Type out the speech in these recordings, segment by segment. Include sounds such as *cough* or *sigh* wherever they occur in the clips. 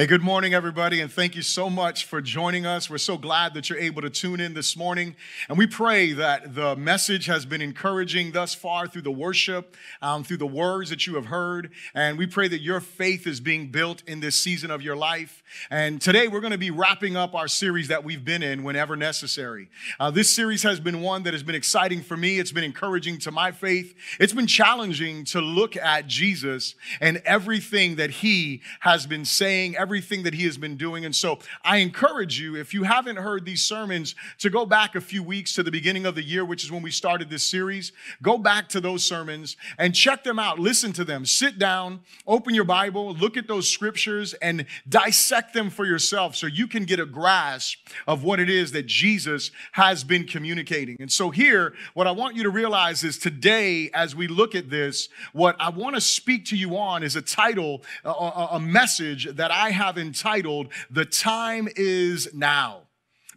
Hey, good morning, everybody, and thank you so much for joining us. We're so glad that you're able to tune in this morning. And we pray that the message has been encouraging thus far through the worship, um, through the words that you have heard. And we pray that your faith is being built in this season of your life. And today we're going to be wrapping up our series that we've been in whenever necessary. Uh, this series has been one that has been exciting for me, it's been encouraging to my faith, it's been challenging to look at Jesus and everything that he has been saying that he has been doing. And so I encourage you, if you haven't heard these sermons, to go back a few weeks to the beginning of the year, which is when we started this series. Go back to those sermons and check them out. Listen to them. Sit down, open your Bible, look at those scriptures, and dissect them for yourself so you can get a grasp of what it is that Jesus has been communicating. And so, here, what I want you to realize is today, as we look at this, what I want to speak to you on is a title, a, a message that I have entitled, The Time Is Now.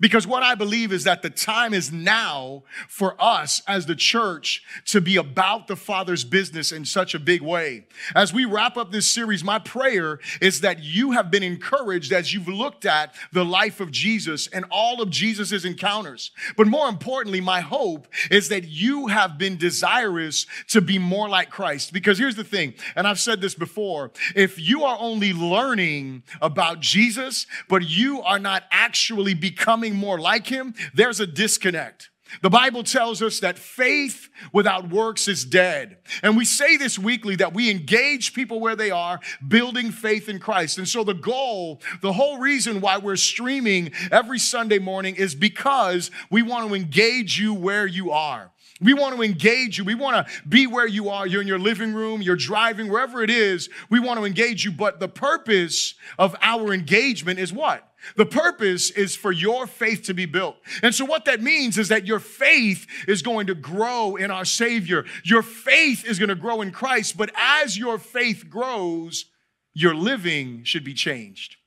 Because what I believe is that the time is now for us as the church to be about the Father's business in such a big way. As we wrap up this series, my prayer is that you have been encouraged as you've looked at the life of Jesus and all of Jesus's encounters. But more importantly, my hope is that you have been desirous to be more like Christ. Because here's the thing, and I've said this before if you are only learning about Jesus, but you are not actually becoming becoming more like him, there's a disconnect. The Bible tells us that faith without works is dead. And we say this weekly that we engage people where they are, building faith in Christ. And so the goal, the whole reason why we're streaming every Sunday morning is because we want to engage you where you are. We want to engage you. We want to be where you are. You're in your living room, you're driving, wherever it is. We want to engage you. But the purpose of our engagement is what? The purpose is for your faith to be built. And so, what that means is that your faith is going to grow in our Savior. Your faith is going to grow in Christ. But as your faith grows, your living should be changed.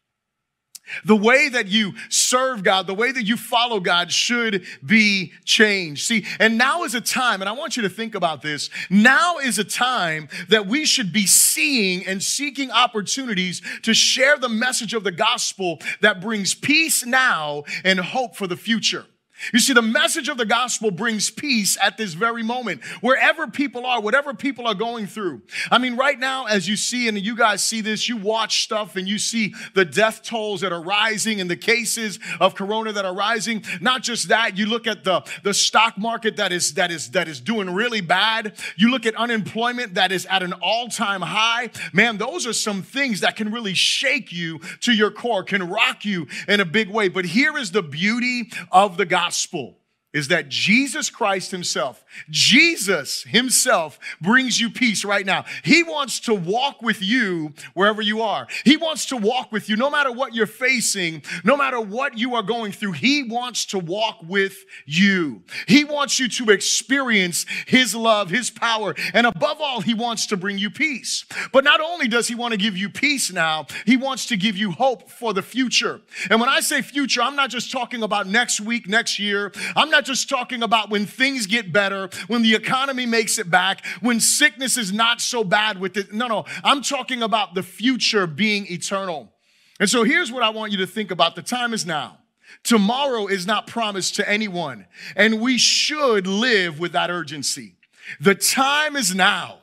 The way that you serve God, the way that you follow God should be changed. See, and now is a time, and I want you to think about this. Now is a time that we should be seeing and seeking opportunities to share the message of the gospel that brings peace now and hope for the future. You see, the message of the gospel brings peace at this very moment, wherever people are, whatever people are going through. I mean, right now, as you see, and you guys see this, you watch stuff and you see the death tolls that are rising and the cases of corona that are rising. Not just that, you look at the, the stock market that is, that is, that is doing really bad. You look at unemployment that is at an all time high. Man, those are some things that can really shake you to your core, can rock you in a big way. But here is the beauty of the gospel gospel is that Jesus Christ Himself, Jesus Himself brings you peace right now. He wants to walk with you wherever you are. He wants to walk with you no matter what you're facing, no matter what you are going through. He wants to walk with you. He wants you to experience His love, His power, and above all, He wants to bring you peace. But not only does He want to give you peace now, He wants to give you hope for the future. And when I say future, I'm not just talking about next week, next year. I'm not just talking about when things get better, when the economy makes it back, when sickness is not so bad with it. No, no, I'm talking about the future being eternal. And so here's what I want you to think about the time is now. Tomorrow is not promised to anyone, and we should live with that urgency. The time is now.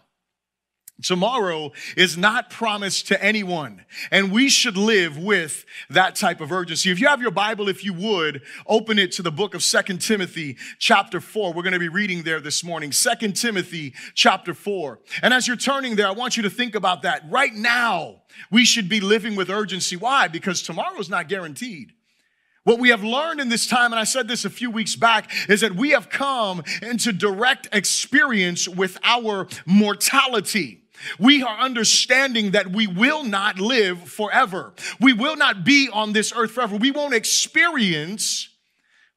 Tomorrow is not promised to anyone, and we should live with that type of urgency. If you have your Bible, if you would, open it to the book of Second Timothy, chapter 4. We're going to be reading there this morning. Second Timothy, chapter 4. And as you're turning there, I want you to think about that. Right now, we should be living with urgency. Why? Because tomorrow is not guaranteed. What we have learned in this time, and I said this a few weeks back, is that we have come into direct experience with our mortality. We are understanding that we will not live forever. We will not be on this earth forever. We won't experience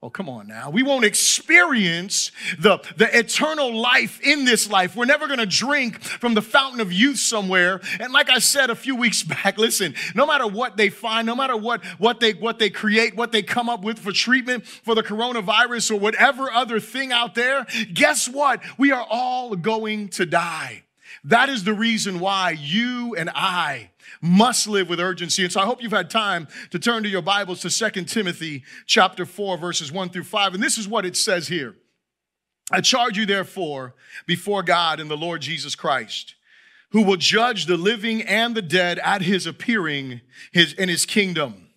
Oh, come on now. We won't experience the, the eternal life in this life. We're never going to drink from the fountain of youth somewhere. And like I said a few *laughs* weeks back, listen, no matter what they find, no matter what, what, they, what they create, what they come up with for treatment for the coronavirus or whatever other thing out there, guess what? We are all going to die. That is the reason why you and I must live with urgency. And so I hope you've had time to turn to your Bibles to Second Timothy chapter 4 verses 1 through 5 and this is what it says here. I charge you therefore before God and the Lord Jesus Christ who will judge the living and the dead at his appearing his, in his kingdom.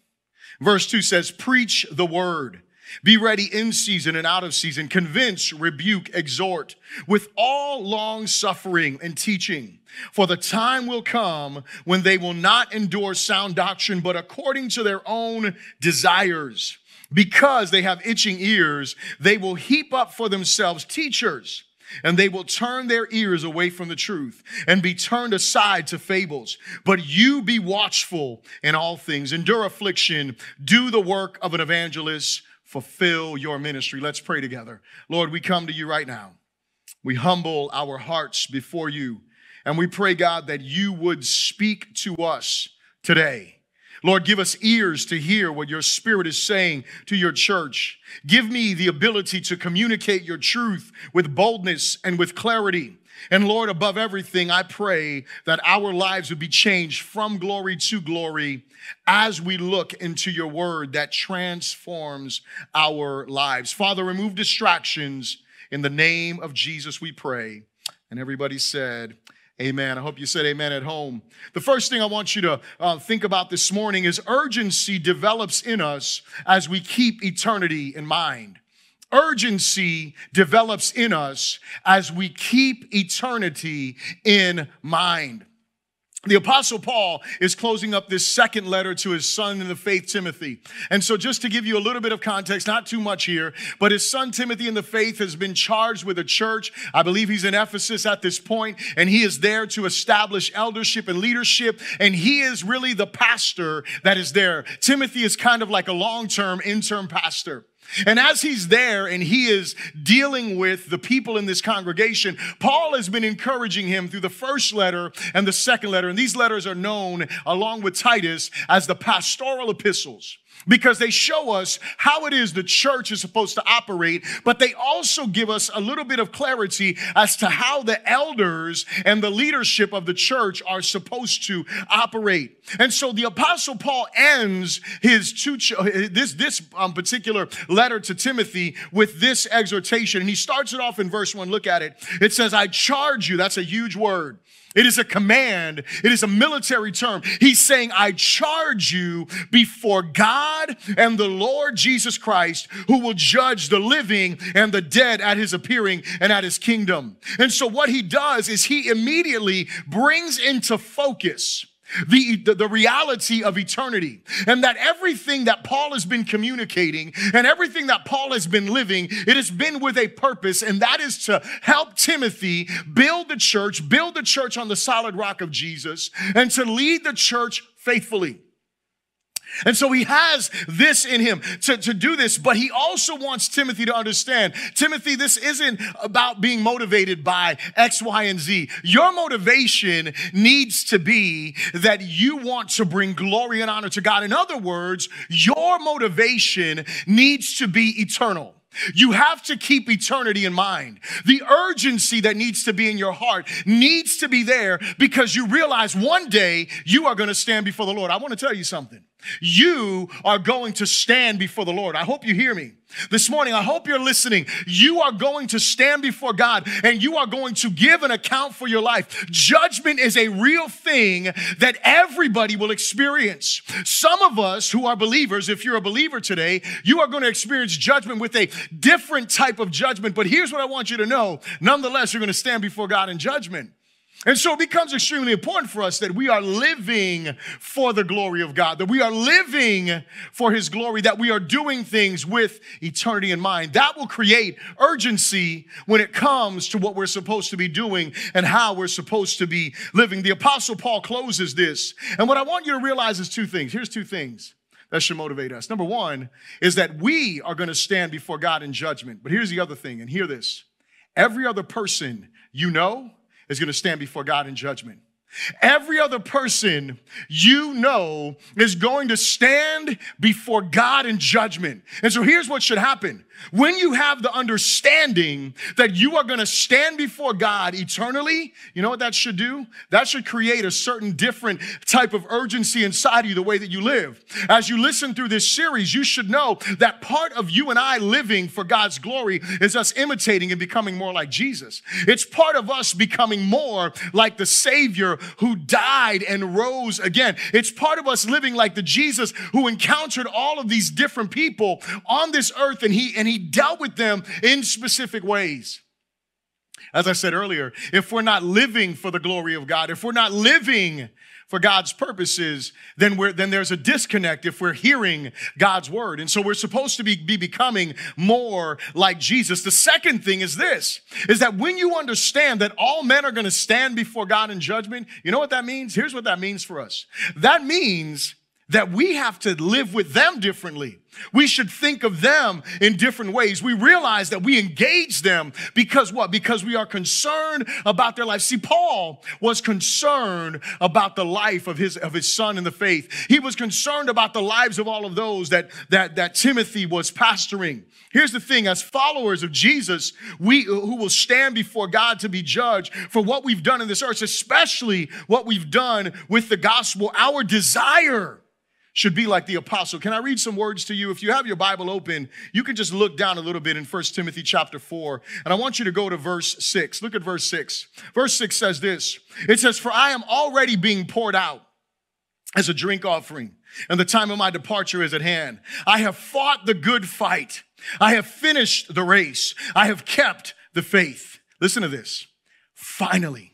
Verse 2 says, Preach the word. Be ready in season and out of season. Convince, rebuke, exhort with all long suffering and teaching. For the time will come when they will not endure sound doctrine, but according to their own desires. Because they have itching ears, they will heap up for themselves teachers and they will turn their ears away from the truth and be turned aside to fables. But you be watchful in all things, endure affliction, do the work of an evangelist, fulfill your ministry. Let's pray together. Lord, we come to you right now. We humble our hearts before you, and we pray, God, that you would speak to us today. Lord, give us ears to hear what your spirit is saying to your church. Give me the ability to communicate your truth with boldness and with clarity. And Lord, above everything, I pray that our lives would be changed from glory to glory as we look into your word that transforms our lives. Father, remove distractions. In the name of Jesus, we pray. And everybody said, Amen. I hope you said amen at home. The first thing I want you to uh, think about this morning is urgency develops in us as we keep eternity in mind. Urgency develops in us as we keep eternity in mind. The apostle Paul is closing up this second letter to his son in the faith, Timothy. And so just to give you a little bit of context, not too much here, but his son Timothy in the faith has been charged with a church. I believe he's in Ephesus at this point, and he is there to establish eldership and leadership. And he is really the pastor that is there. Timothy is kind of like a long-term interim pastor. And as he's there and he is dealing with the people in this congregation, Paul has been encouraging him through the first letter and the second letter. And these letters are known, along with Titus, as the pastoral epistles because they show us how it is the church is supposed to operate, but they also give us a little bit of clarity as to how the elders and the leadership of the church are supposed to operate. And so the apostle Paul ends his two this this um, particular letter to Timothy with this exhortation, and he starts it off in verse one. Look at it. It says, "I charge you." That's a huge word. It is a command. It is a military term. He's saying, I charge you before God and the Lord Jesus Christ, who will judge the living and the dead at his appearing and at his kingdom. And so what he does is he immediately brings into focus the, the, the, reality of eternity. And that everything that Paul has been communicating and everything that Paul has been living, it has been with a purpose, and that is to help Timothy build the church, build the church on the solid rock of Jesus, and to lead the church faithfully. And so he has this in him to, to do this, but he also wants Timothy to understand Timothy, this isn't about being motivated by X, Y, and Z. Your motivation needs to be that you want to bring glory and honor to God. In other words, your motivation needs to be eternal. You have to keep eternity in mind. The urgency that needs to be in your heart needs to be there because you realize one day you are going to stand before the Lord. I want to tell you something. You are going to stand before the Lord. I hope you hear me. This morning, I hope you're listening. You are going to stand before God and you are going to give an account for your life. Judgment is a real thing that everybody will experience. Some of us who are believers, if you're a believer today, you are going to experience judgment with a different type of judgment. But here's what I want you to know. Nonetheless, you're going to stand before God in judgment. And so it becomes extremely important for us that we are living for the glory of God, that we are living for His glory, that we are doing things with eternity in mind. That will create urgency when it comes to what we're supposed to be doing and how we're supposed to be living. The Apostle Paul closes this. And what I want you to realize is two things. Here's two things that should motivate us. Number one is that we are going to stand before God in judgment. But here's the other thing, and hear this every other person you know, is going to stand before God in judgment. Every other person you know is going to stand before God in judgment. And so here's what should happen when you have the understanding that you are going to stand before God eternally, you know what that should do? That should create a certain different type of urgency inside you, the way that you live. As you listen through this series, you should know that part of you and I living for God's glory is us imitating and becoming more like Jesus. It's part of us becoming more like the Savior who died and rose again. It's part of us living like the Jesus who encountered all of these different people on this earth and he and he dealt with them in specific ways. As I said earlier, if we're not living for the glory of God, if we're not living for God's purposes, then we're, then there's a disconnect if we're hearing God's word. And so we're supposed to be, be becoming more like Jesus. The second thing is this, is that when you understand that all men are going to stand before God in judgment, you know what that means? Here's what that means for us. That means that we have to live with them differently. We should think of them in different ways. We realize that we engage them because what? Because we are concerned about their life. See, Paul was concerned about the life of his, of his son in the faith. He was concerned about the lives of all of those that, that, that Timothy was pastoring. Here's the thing, as followers of Jesus, we who will stand before God to be judged for what we've done in this earth, especially what we've done with the gospel, our desire should be like the apostle. Can I read some words to you? If you have your Bible open, you can just look down a little bit in 1 Timothy chapter 4. And I want you to go to verse 6. Look at verse 6. Verse 6 says this It says, For I am already being poured out as a drink offering, and the time of my departure is at hand. I have fought the good fight. I have finished the race. I have kept the faith. Listen to this. Finally,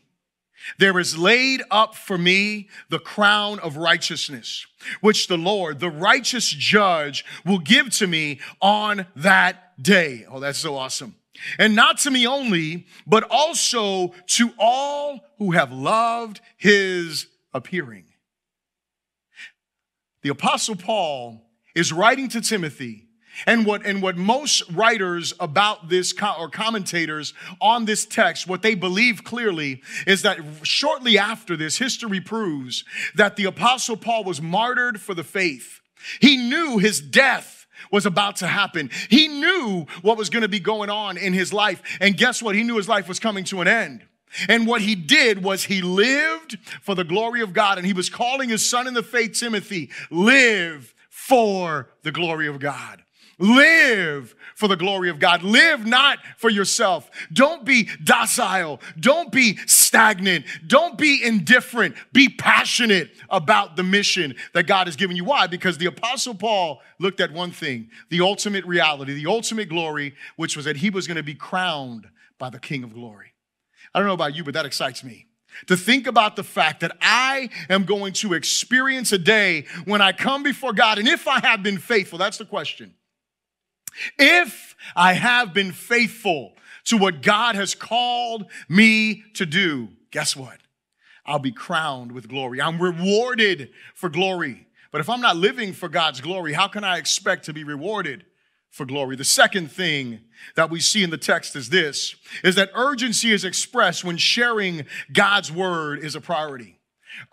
there is laid up for me the crown of righteousness, which the Lord, the righteous judge, will give to me on that day. Oh, that's so awesome. And not to me only, but also to all who have loved his appearing. The Apostle Paul is writing to Timothy and what, and what most writers about this or commentators on this text, what they believe clearly is that shortly after this, history proves that the apostle Paul was martyred for the faith. He knew his death was about to happen. He knew what was going to be going on in his life. And guess what? He knew his life was coming to an end. And what he did was he lived for the glory of God. And he was calling his son in the faith, Timothy, live for the glory of God. Live for the glory of God. Live not for yourself. Don't be docile. Don't be stagnant. Don't be indifferent. Be passionate about the mission that God has given you. Why? Because the Apostle Paul looked at one thing the ultimate reality, the ultimate glory, which was that he was going to be crowned by the King of glory. I don't know about you, but that excites me to think about the fact that I am going to experience a day when I come before God. And if I have been faithful, that's the question. If I have been faithful to what God has called me to do, guess what? I'll be crowned with glory. I'm rewarded for glory. But if I'm not living for God's glory, how can I expect to be rewarded for glory? The second thing that we see in the text is this is that urgency is expressed when sharing God's word is a priority.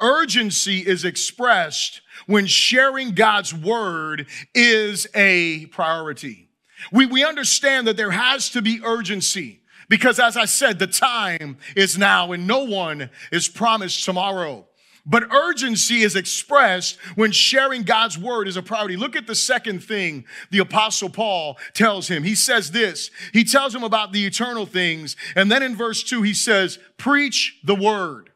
Urgency is expressed when sharing God's word is a priority. We, we understand that there has to be urgency because, as I said, the time is now and no one is promised tomorrow. But urgency is expressed when sharing God's word is a priority. Look at the second thing the apostle Paul tells him. He says this. He tells him about the eternal things. And then in verse two, he says, preach the word.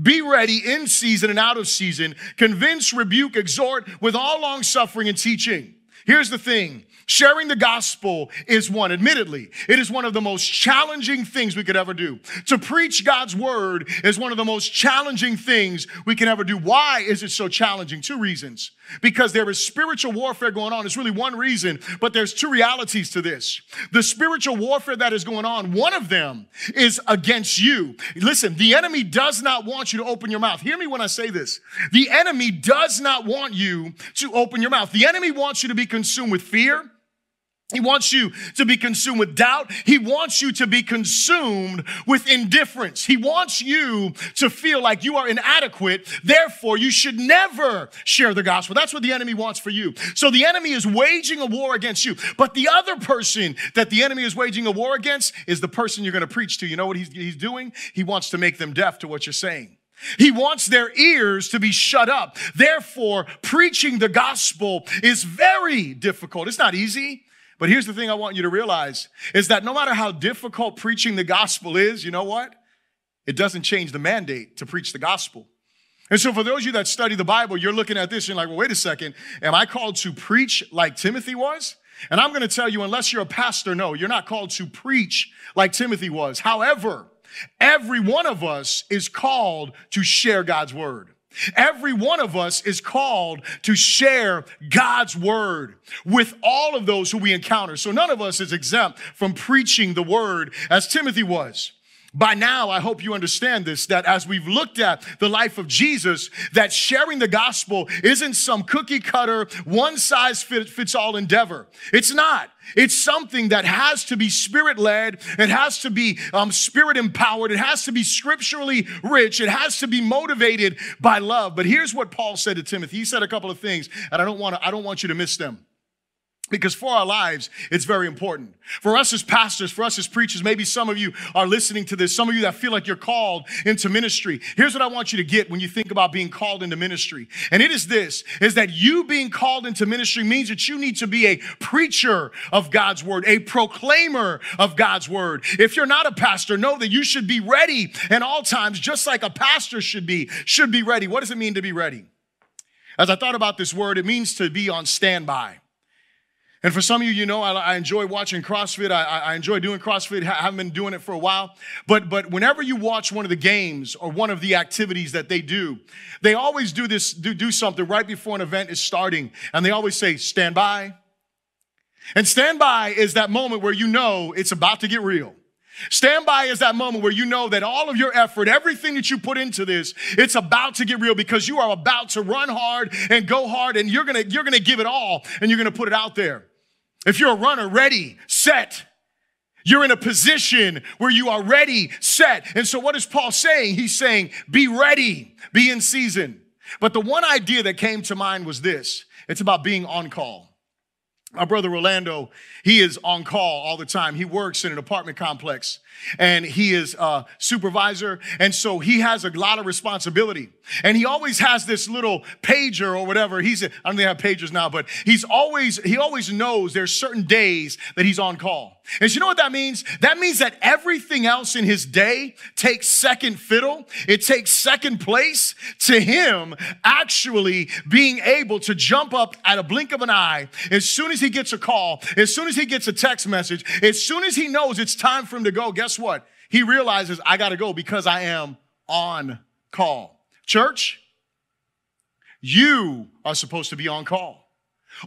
Be ready in season and out of season. Convince, rebuke, exhort with all long suffering and teaching. Here's the thing. Sharing the gospel is one, admittedly, it is one of the most challenging things we could ever do. To preach God's word is one of the most challenging things we can ever do. Why is it so challenging? Two reasons. Because there is spiritual warfare going on. It's really one reason, but there's two realities to this. The spiritual warfare that is going on, one of them is against you. Listen, the enemy does not want you to open your mouth. Hear me when I say this. The enemy does not want you to open your mouth. The enemy wants you to be consumed with fear. He wants you to be consumed with doubt. He wants you to be consumed with indifference. He wants you to feel like you are inadequate. Therefore, you should never share the gospel. That's what the enemy wants for you. So the enemy is waging a war against you. But the other person that the enemy is waging a war against is the person you're going to preach to. You know what he's, he's doing? He wants to make them deaf to what you're saying. He wants their ears to be shut up. Therefore, preaching the gospel is very difficult. It's not easy. But here's the thing I want you to realize is that no matter how difficult preaching the gospel is, you know what? It doesn't change the mandate to preach the gospel. And so, for those of you that study the Bible, you're looking at this and you're like, well, wait a second. Am I called to preach like Timothy was? And I'm going to tell you, unless you're a pastor, no, you're not called to preach like Timothy was. However, every one of us is called to share God's word. Every one of us is called to share God's word with all of those who we encounter. So none of us is exempt from preaching the word as Timothy was. By now, I hope you understand this, that as we've looked at the life of Jesus, that sharing the gospel isn't some cookie cutter, one size fits all endeavor. It's not. It's something that has to be spirit led. It has to be um, spirit empowered. It has to be scripturally rich. It has to be motivated by love. But here's what Paul said to Timothy. He said a couple of things, and I don't want to, I don't want you to miss them. Because for our lives, it's very important. For us as pastors, for us as preachers, maybe some of you are listening to this, some of you that feel like you're called into ministry. Here's what I want you to get when you think about being called into ministry. And it is this, is that you being called into ministry means that you need to be a preacher of God's word, a proclaimer of God's word. If you're not a pastor, know that you should be ready at all times, just like a pastor should be, should be ready. What does it mean to be ready? As I thought about this word, it means to be on standby. And for some of you, you know, I, I enjoy watching CrossFit. I, I, enjoy doing CrossFit. I haven't been doing it for a while. But, but whenever you watch one of the games or one of the activities that they do, they always do this, do, do something right before an event is starting. And they always say, stand by. And stand by is that moment where you know it's about to get real. Stand by is that moment where you know that all of your effort, everything that you put into this, it's about to get real because you are about to run hard and go hard and you're gonna, you're gonna give it all and you're gonna put it out there. If you're a runner, ready, set. You're in a position where you are ready, set. And so what is Paul saying? He's saying, be ready, be in season. But the one idea that came to mind was this. It's about being on call. My brother Rolando, he is on call all the time. He works in an apartment complex and he is a supervisor. And so he has a lot of responsibility. And he always has this little pager or whatever. He's, I don't think they have pagers now, but he's always, he always knows there's certain days that he's on call. And you know what that means? That means that everything else in his day takes second fiddle. It takes second place to him actually being able to jump up at a blink of an eye as soon as he gets a call, as soon as he gets a text message, as soon as he knows it's time for him to go, guess what? He realizes I got to go because I am on call. Church, you are supposed to be on call.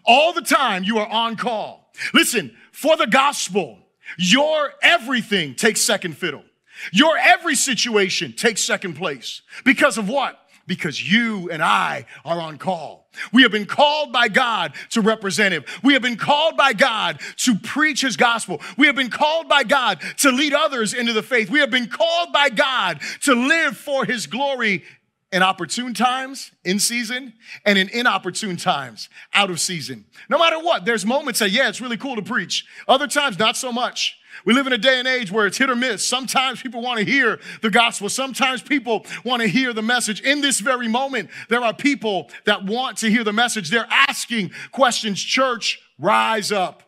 All the time you are on call. Listen, for the gospel, your everything takes second fiddle. Your every situation takes second place. Because of what? Because you and I are on call. We have been called by God to represent Him. We have been called by God to preach His gospel. We have been called by God to lead others into the faith. We have been called by God to live for His glory in opportune times, in season, and in inopportune times, out of season. No matter what, there's moments that, yeah, it's really cool to preach. Other times, not so much. We live in a day and age where it's hit or miss. Sometimes people want to hear the gospel. Sometimes people want to hear the message. In this very moment, there are people that want to hear the message. They're asking questions. Church, rise up.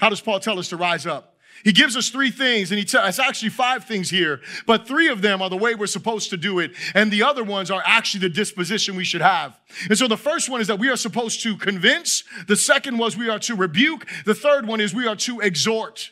How does Paul tell us to rise up? He gives us three things, and he tells it's actually five things here, but three of them are the way we're supposed to do it, and the other ones are actually the disposition we should have. And so the first one is that we are supposed to convince. The second was we are to rebuke. The third one is we are to exhort.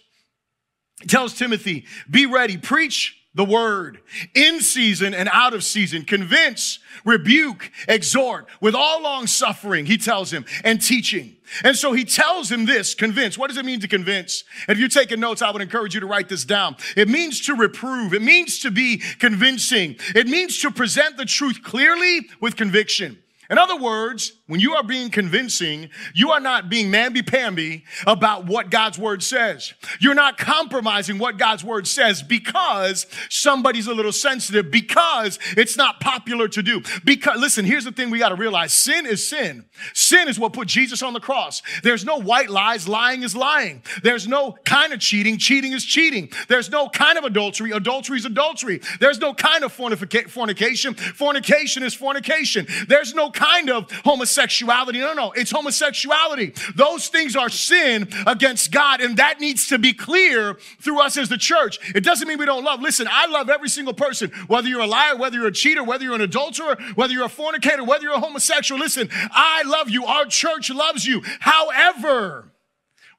Tells Timothy, be ready, preach the word in season and out of season, convince, rebuke, exhort with all long suffering, he tells him, and teaching. And so he tells him this convince. What does it mean to convince? If you're taking notes, I would encourage you to write this down. It means to reprove, it means to be convincing, it means to present the truth clearly with conviction. In other words, when you are being convincing, you are not being mamby-pamby about what God's word says. You're not compromising what God's word says because somebody's a little sensitive, because it's not popular to do. Because, listen, here's the thing we got to realize sin is sin. Sin is what put Jesus on the cross. There's no white lies, lying is lying. There's no kind of cheating, cheating is cheating. There's no kind of adultery, adultery is adultery. There's no kind of fornication, fornication is fornication. There's no kind of homosexuality homosexuality. No, no, it's homosexuality. Those things are sin against God, and that needs to be clear through us as the church. It doesn't mean we don't love. Listen, I love every single person, whether you're a liar, whether you're a cheater, whether you're an adulterer, whether you're a fornicator, whether you're a homosexual. Listen, I love you. Our church loves you. However,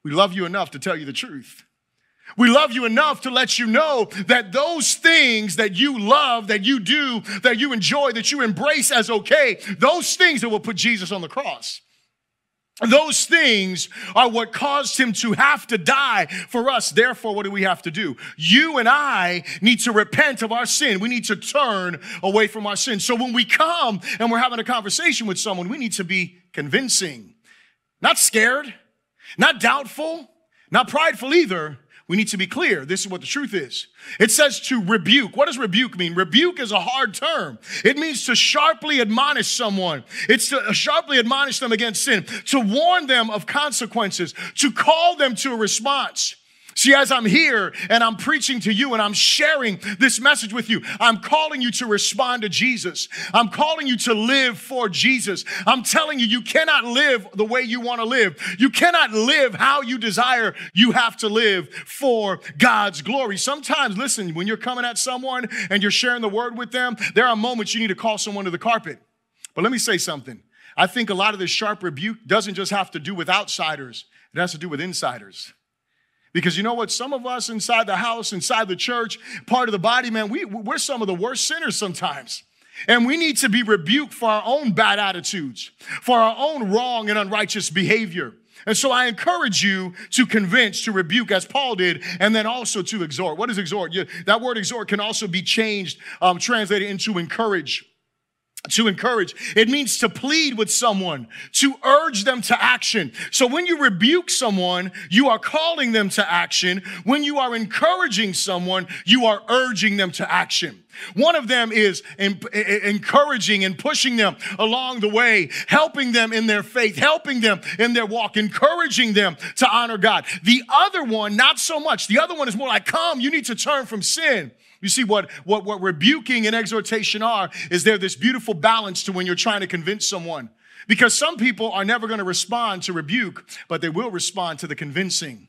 we love you enough to tell you the truth. We love you enough to let you know that those things that you love, that you do, that you enjoy, that you embrace as okay, those things that will put Jesus on the cross. Those things are what caused him to have to die for us. Therefore, what do we have to do? You and I need to repent of our sin. We need to turn away from our sin. So when we come and we're having a conversation with someone, we need to be convincing, not scared, not doubtful, not prideful either, we need to be clear. This is what the truth is. It says to rebuke. What does rebuke mean? Rebuke is a hard term. It means to sharply admonish someone. It's to sharply admonish them against sin, to warn them of consequences, to call them to a response. See, as I'm here and I'm preaching to you and I'm sharing this message with you, I'm calling you to respond to Jesus. I'm calling you to live for Jesus. I'm telling you, you cannot live the way you want to live. You cannot live how you desire. You have to live for God's glory. Sometimes, listen, when you're coming at someone and you're sharing the word with them, there are moments you need to call someone to the carpet. But let me say something. I think a lot of this sharp rebuke doesn't just have to do with outsiders, it has to do with insiders. Because you know what? Some of us inside the house, inside the church, part of the body, man, we, we're some of the worst sinners sometimes. And we need to be rebuked for our own bad attitudes, for our own wrong and unrighteous behavior. And so I encourage you to convince, to rebuke, as Paul did, and then also to exhort. What is exhort? You, that word exhort can also be changed, um, translated into encourage to encourage. It means to plead with someone, to urge them to action. So when you rebuke someone, you are calling them to action. When you are encouraging someone, you are urging them to action. One of them is encouraging and pushing them along the way, helping them in their faith, helping them in their walk, encouraging them to honor God. The other one, not so much. The other one is more like, come, you need to turn from sin. You see, what, what, what rebuking and exhortation are is there this beautiful balance to when you're trying to convince someone. Because some people are never going to respond to rebuke, but they will respond to the convincing.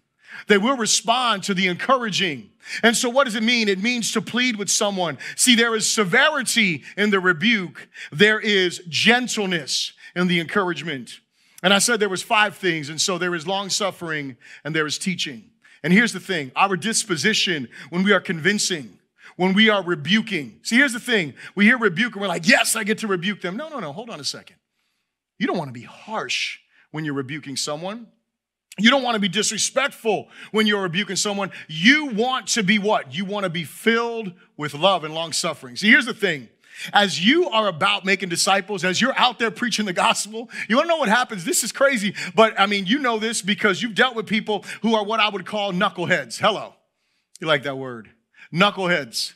They will respond to the encouraging. And so what does it mean? It means to plead with someone. See, there is severity in the rebuke. There is gentleness in the encouragement. And I said there was five things. And so there is long suffering and there is teaching. And here's the thing, our disposition when we are convincing when we are rebuking. See, here's the thing we hear rebuke and we're like, yes, I get to rebuke them. No, no, no, hold on a second. You don't want to be harsh when you're rebuking someone. You don't want to be disrespectful when you're rebuking someone. You want to be what? You want to be filled with love and long suffering. See, here's the thing. As you are about making disciples, as you're out there preaching the gospel, you want to know what happens? This is crazy, but I mean, you know this because you've dealt with people who are what I would call knuckleheads. Hello. You like that word? Knuckleheads,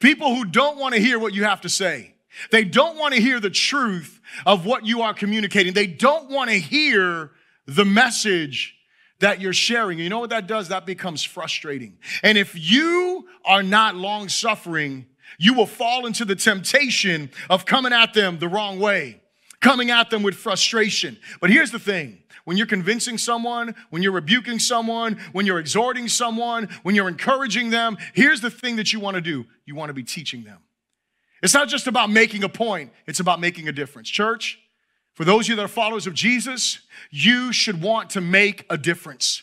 people who don't want to hear what you have to say. They don't want to hear the truth of what you are communicating. They don't want to hear the message that you're sharing. You know what that does? That becomes frustrating. And if you are not long suffering, you will fall into the temptation of coming at them the wrong way, coming at them with frustration. But here's the thing when you're convincing someone, when you're rebuking someone, when you're exhorting someone, when you're encouraging them, here's the thing that you want to do you want to be teaching them. It's not just about making a point, it's about making a difference. Church, for those of you that are followers of Jesus, you should want to make a difference.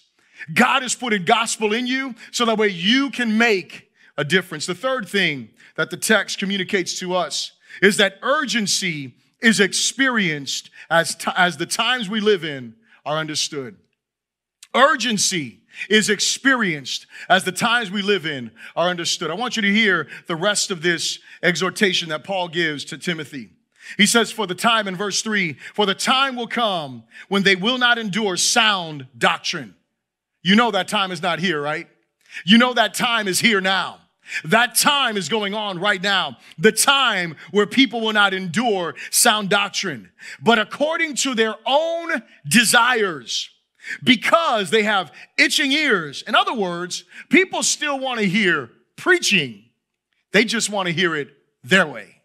God has put a gospel in you so that way you can make a difference. The third thing that the text communicates to us is that urgency is experienced as, t- as the times we live in are understood. Urgency is experienced as the times we live in are understood. I want you to hear the rest of this exhortation that Paul gives to Timothy. He says, For the time in verse 3 For the time will come when they will not endure sound doctrine. You know that time is not here, right? You know that time is here now. That time is going on right now. The time where people will not endure sound doctrine, but according to their own desires, because they have itching ears. In other words, people still want to hear preaching, they just want to hear it their way.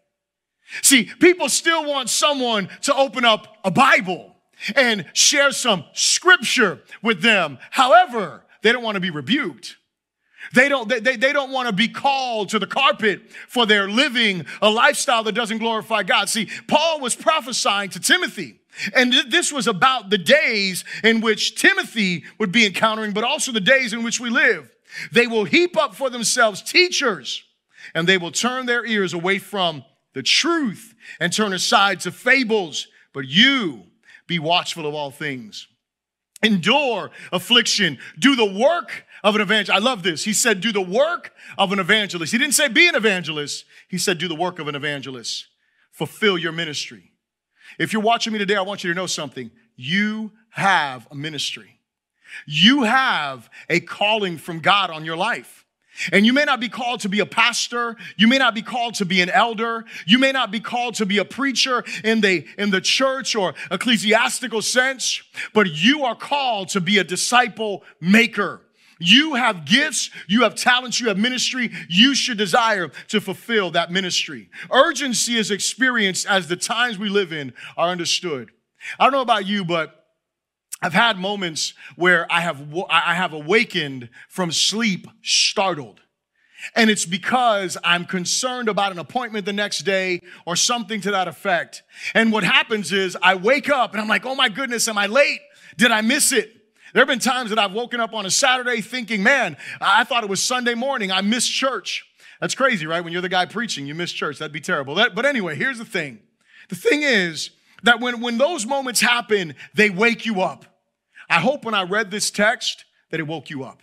See, people still want someone to open up a Bible and share some scripture with them. However, they don't want to be rebuked. They don't, they, they don't want to be called to the carpet for their living a lifestyle that doesn't glorify God. See, Paul was prophesying to Timothy. And this was about the days in which Timothy would be encountering, but also the days in which we live. They will heap up for themselves teachers, and they will turn their ears away from the truth and turn aside to fables. But you be watchful of all things. Endure affliction. Do the work of an evangelist. I love this. He said, do the work of an evangelist. He didn't say be an evangelist. He said, do the work of an evangelist. Fulfill your ministry. If you're watching me today, I want you to know something. You have a ministry. You have a calling from God on your life. And you may not be called to be a pastor. You may not be called to be an elder. You may not be called to be a preacher in the, in the church or ecclesiastical sense, but you are called to be a disciple maker. You have gifts, you have talents, you have ministry. You should desire to fulfill that ministry. Urgency is experienced as the times we live in are understood. I don't know about you, but I've had moments where I have, I have awakened from sleep startled. And it's because I'm concerned about an appointment the next day or something to that effect. And what happens is I wake up and I'm like, oh my goodness, am I late? Did I miss it? There have been times that I've woken up on a Saturday thinking, man, I thought it was Sunday morning. I missed church. That's crazy, right? When you're the guy preaching, you miss church. That'd be terrible. That, but anyway, here's the thing. The thing is that when, when those moments happen, they wake you up. I hope when I read this text that it woke you up.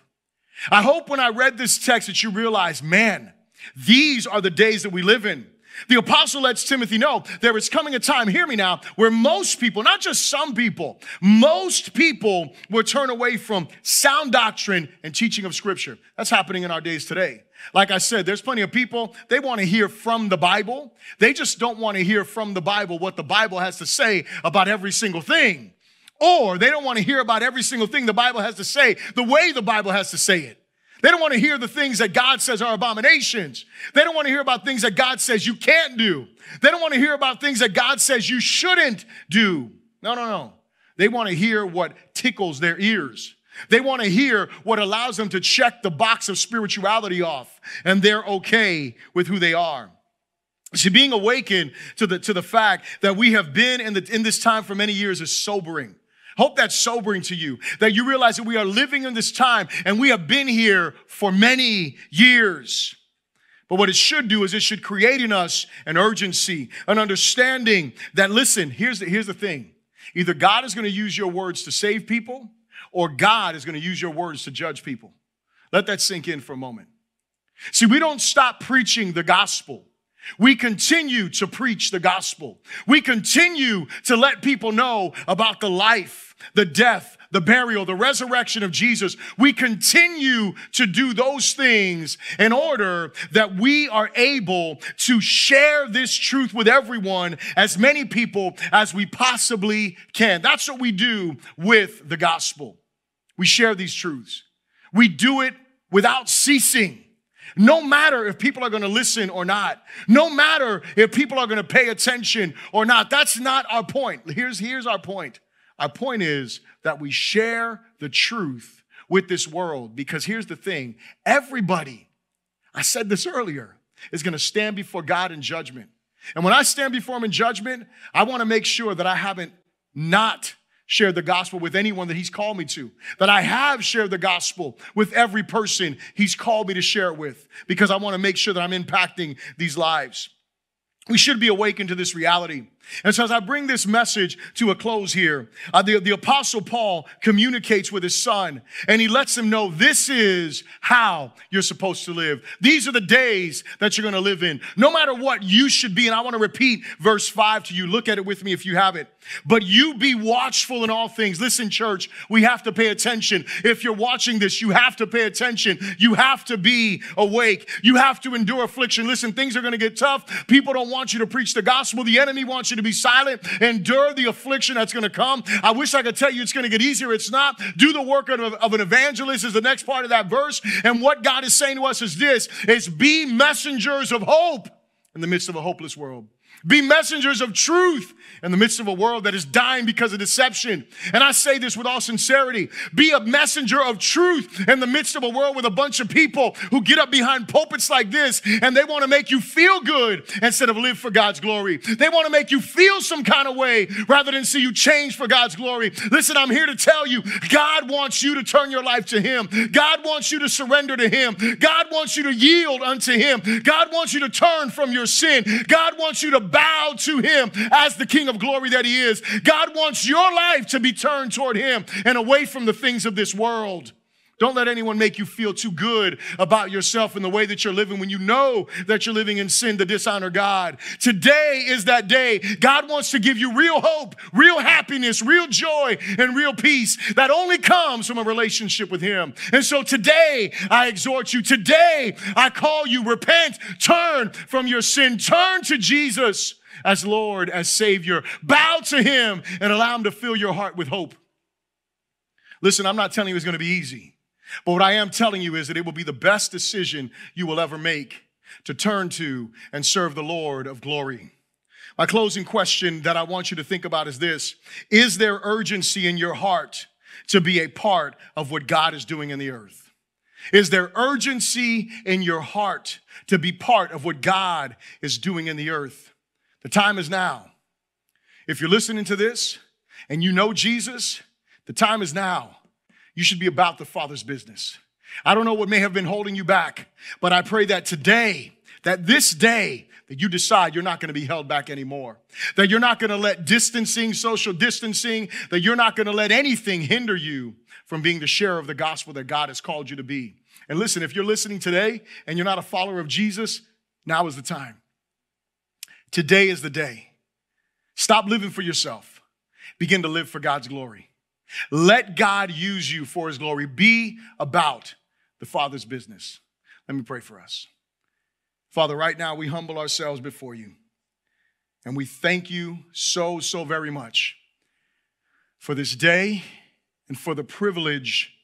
I hope when I read this text that you realize, man, these are the days that we live in. The apostle lets Timothy know there is coming a time, hear me now, where most people, not just some people, most people will turn away from sound doctrine and teaching of scripture. That's happening in our days today. Like I said, there's plenty of people, they want to hear from the Bible. They just don't want to hear from the Bible what the Bible has to say about every single thing. Or they don't want to hear about every single thing the Bible has to say the way the Bible has to say it. They don't want to hear the things that God says are abominations. They don't want to hear about things that God says you can't do. They don't want to hear about things that God says you shouldn't do. No, no, no. They want to hear what tickles their ears. They want to hear what allows them to check the box of spirituality off, and they're okay with who they are. See, being awakened to the, to the fact that we have been in, the, in this time for many years is sobering. Hope that's sobering to you, that you realize that we are living in this time and we have been here for many years. But what it should do is it should create in us an urgency, an understanding that, listen, here's the, here's the thing. Either God is going to use your words to save people or God is going to use your words to judge people. Let that sink in for a moment. See, we don't stop preaching the gospel we continue to preach the gospel. We continue to let people know about the life, the death, the burial, the resurrection of Jesus. We continue to do those things in order that we are able to share this truth with everyone, as many people as we possibly can. That's what we do with the gospel. We share these truths. We do it without ceasing. No matter if people are going to listen or not. No matter if people are going to pay attention or not. That's not our point. Here's, here's our point. Our point is that we share the truth with this world because here's the thing everybody, I said this earlier, is going to stand before God in judgment. And when I stand before Him in judgment, I want to make sure that I haven't not shared the gospel with anyone that he's called me to, that I have shared the gospel with every person he's called me to share it with, because I want to make sure that I'm impacting these lives. We should be awakened to this reality And so, as I bring this message to a close here, uh, the, the Apostle Paul communicates with his son and he lets him know this is how you're supposed to live. These are the days that you're going to live in. No matter what, you should be. And I want to repeat verse 5 to you. Look at it with me if you have it. But you be watchful in all things. Listen, church, we have to pay attention. If you're watching this, you have to pay attention. You have to be awake. You have to endure affliction. Listen, things are going to get tough. People don't want you to preach the gospel. The enemy wants to be silent. Endure the affliction that's going to come. I wish I could tell you it's going to get easier. It's not. Do the work of, of an evangelist is the next part of that verse. And what God is saying to us is this, is be messengers of hope in the midst of a hopeless world. Be messengers of truth in the midst of a world that is dying because of deception. And I say this with all sincerity. Be a messenger of truth in the midst of a world with a bunch of people who get up behind pulpits like this and they want to make you feel good instead of live for God's glory. They want to make you feel some kind of way rather than see you change for God's glory. Listen, I'm here to tell you, God wants you to turn your life to Him. God wants you to surrender to Him. God wants you to yield unto Him. God wants you to turn from your sin. God wants you to bow to him as the King of glory that he is. God wants your life to be turned toward him and away from the things of this world. Don't let anyone make you feel too good about yourself and the way that you're living when you know that you're living in sin to dishonor God. Today is that day. God wants to give you real hope, real happiness, real joy, and real peace that only comes from a relationship with Him. And so today, I exhort you. Today, I call you repent, turn from your sin, turn to Jesus as Lord, as Savior. Bow to Him and allow Him to fill your heart with hope. Listen, I'm not telling you it's going to be easy. But what I am telling you is that it will be the best decision you will ever make to turn to and serve the Lord of glory. My closing question that I want you to think about is this Is there urgency in your heart to be a part of what God is doing in the earth? Is there urgency in your heart to be part of what God is doing in the earth? The time is now. If you're listening to this and you know Jesus, the time is now. You should be about the Father's business. I don't know what may have been holding you back, but I pray that today, that this day, that you decide you're not going to be held back anymore. That you're not going to let distancing, social distancing, that you're not going to let anything hinder you from being the share of the gospel that God has called you to be. And listen, if you're listening today and you're not a follower of Jesus, now is the time. Today is the day. Stop living for yourself. Begin to live for God's glory. Let God use you for his glory. Be about the Father's business. Let me pray for us. Father, right now we humble ourselves before you. And we thank you so, so very much for this day and for the privilege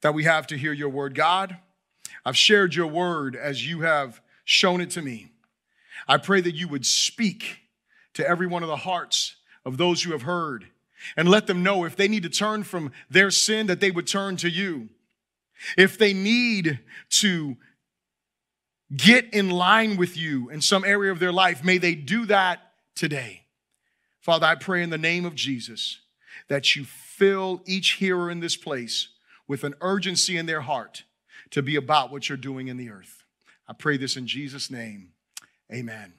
that we have to hear your word. God, I've shared your word as you have shown it to me. I pray that you would speak to every one of the hearts of those who have heard and let them know if they need to turn from their sin, that they would turn to you. If they need to get in line with you in some area of their life, may they do that today. Father, I pray in the name of Jesus that you fill each hearer in this place with an urgency in their heart to be about what you're doing in the earth. I pray this in Jesus' name. Amen.